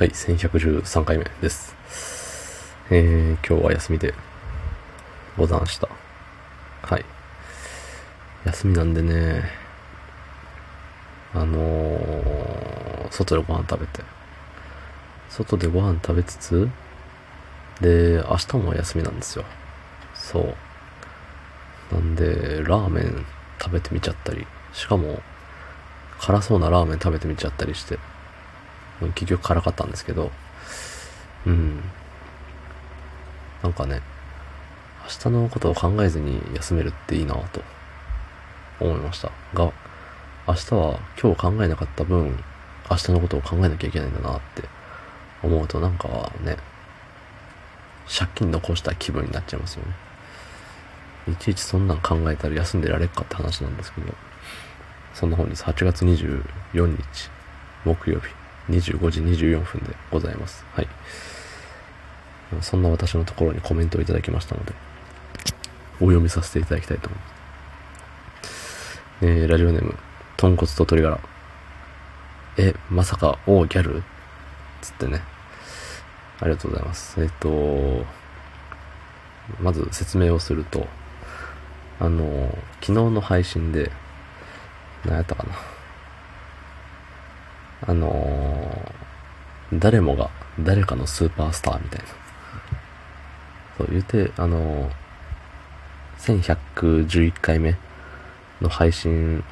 はい、1113回目です。えー、今日は休みでござんした。はい。休みなんでね、あのー、外でご飯食べて、外でご飯食べつつ、で、明日も休みなんですよ。そう。なんで、ラーメン食べてみちゃったり、しかも、辛そうなラーメン食べてみちゃったりして、結局辛かったんですけど、うん。なんかね、明日のことを考えずに休めるっていいなと思いました。が、明日は今日考えなかった分、明日のことを考えなきゃいけないんだなって思うとなんかね、借金残した気分になっちゃいますよね。いちいちそんなん考えたら休んでられっかって話なんですけど、そんな本日8月24日、木曜日、25時24分でございます。はい。そんな私のところにコメントをいただきましたので、お読みさせていただきたいと思います。えー、ラジオネーム、豚骨と鶏ガラ。え、まさか、おギャル？つってね。ありがとうございます。えっと、まず説明をすると、あの、昨日の配信で、何やったかな。あのー、誰もが誰かのスーパースターみたいな。そう言うて、あのー、1111回目の配信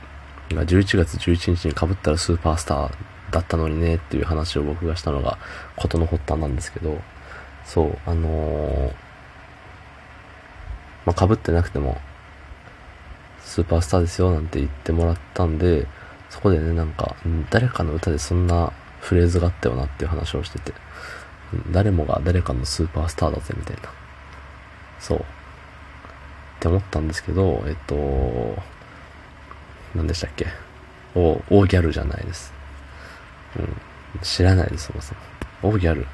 が11月11日に被ったらスーパースターだったのにねっていう話を僕がしたのが事の発端なんですけど、そう、あのー、まあ、被ってなくても、スーパースターですよなんて言ってもらったんで、そこでね、なんか、誰かの歌でそんなフレーズがあったよなっていう話をしてて、誰もが誰かのスーパースターだぜみたいな。そう。って思ったんですけど、えっと、何でしたっけ？お、オーギャルじゃないです。うん。知らないです、そもそも。オーギャル。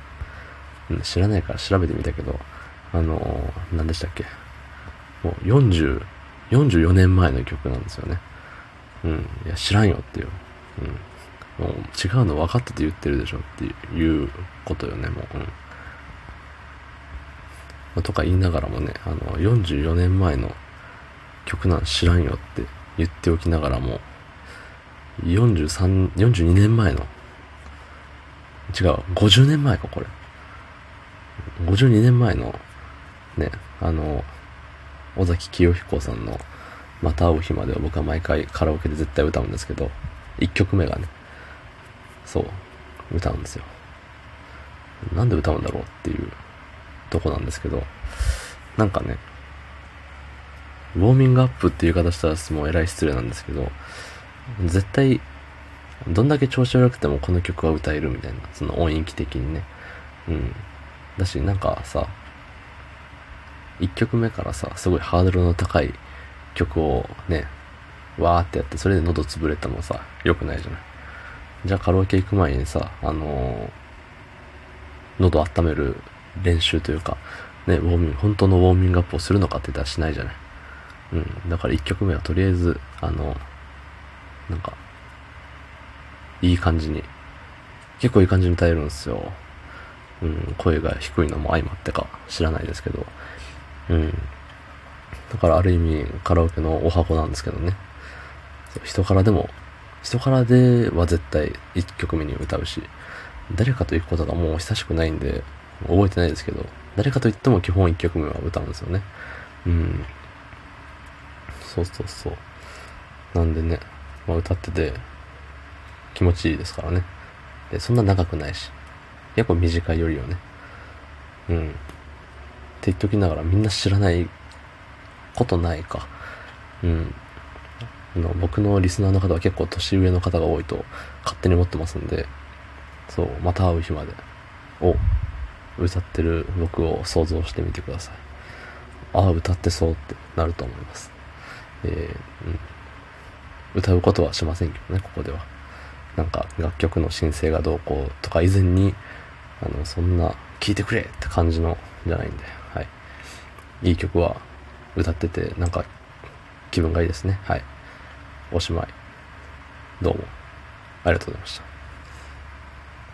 うん、知らないから調べてみたけど、あのー、何でしたっけ？もう40、44年前の曲なんですよね。うん。いや、知らんよっていう。うん。もう違うの分かってて言ってるでしょっていうことよね、もう。うん。とか言いながらもね、あの、44年前の曲なん知らんよって言っておきながらも、43、42年前の、違う、50年前か、これ。52年前の、ね、あの、尾崎清彦さんの、また会う日までは僕は毎回カラオケで絶対歌うんですけど、1曲目がね、そう、歌うんですよ。なんで歌うんだろうっていうとこなんですけど、なんかね、ウォーミングアップっていう言い方したらもうえらい失礼なんですけど、絶対、どんだけ調子悪くてもこの曲は歌えるみたいな、その音域的にね。うん。だし、なんかさ、1曲目からさ、すごいハードルの高い曲をね、わーってやって、それで喉潰れたのさ、良くないじゃない。じゃあカラオケ行く前にさ、あのー、喉温める練習というか、ね、ウォーミング、本当のウォーミングアップをするのかって言ったらしないじゃない。うん。だから1曲目はとりあえず、あの、なんか、いい感じに、結構いい感じに歌えるんですよ。うん、声が低いのも相まってか知らないですけど、うん。だからある意味カラオケのお箱なんですけどね。人からでも、人からでは絶対1曲目に歌うし、誰かと行くことがもう久しくないんで、覚えてないですけど、誰かと言っても基本1曲目は歌うんですよね。うん。そうそうそう。なんでね、まあ、歌ってて気持ちいいですからね。で、そんな長くないし。結構短いよりはね。うん。って言っときながらみんな知らないことないか。うん。あの、僕のリスナーの方は結構年上の方が多いと勝手に思ってますんで、そう、また会う日までを歌ってる僕を想像してみてください。ああ、歌ってそうってなると思います。えー、うん。歌うことはしませんけどね、ここでは。なんか楽曲の申請がどうこうとか以前に、あの、そんな聴いてくれって感じのじゃないんで、はい。いい曲は歌ってて、なんか気分がいいですね。はい。おしまい。どうもありがとうございました。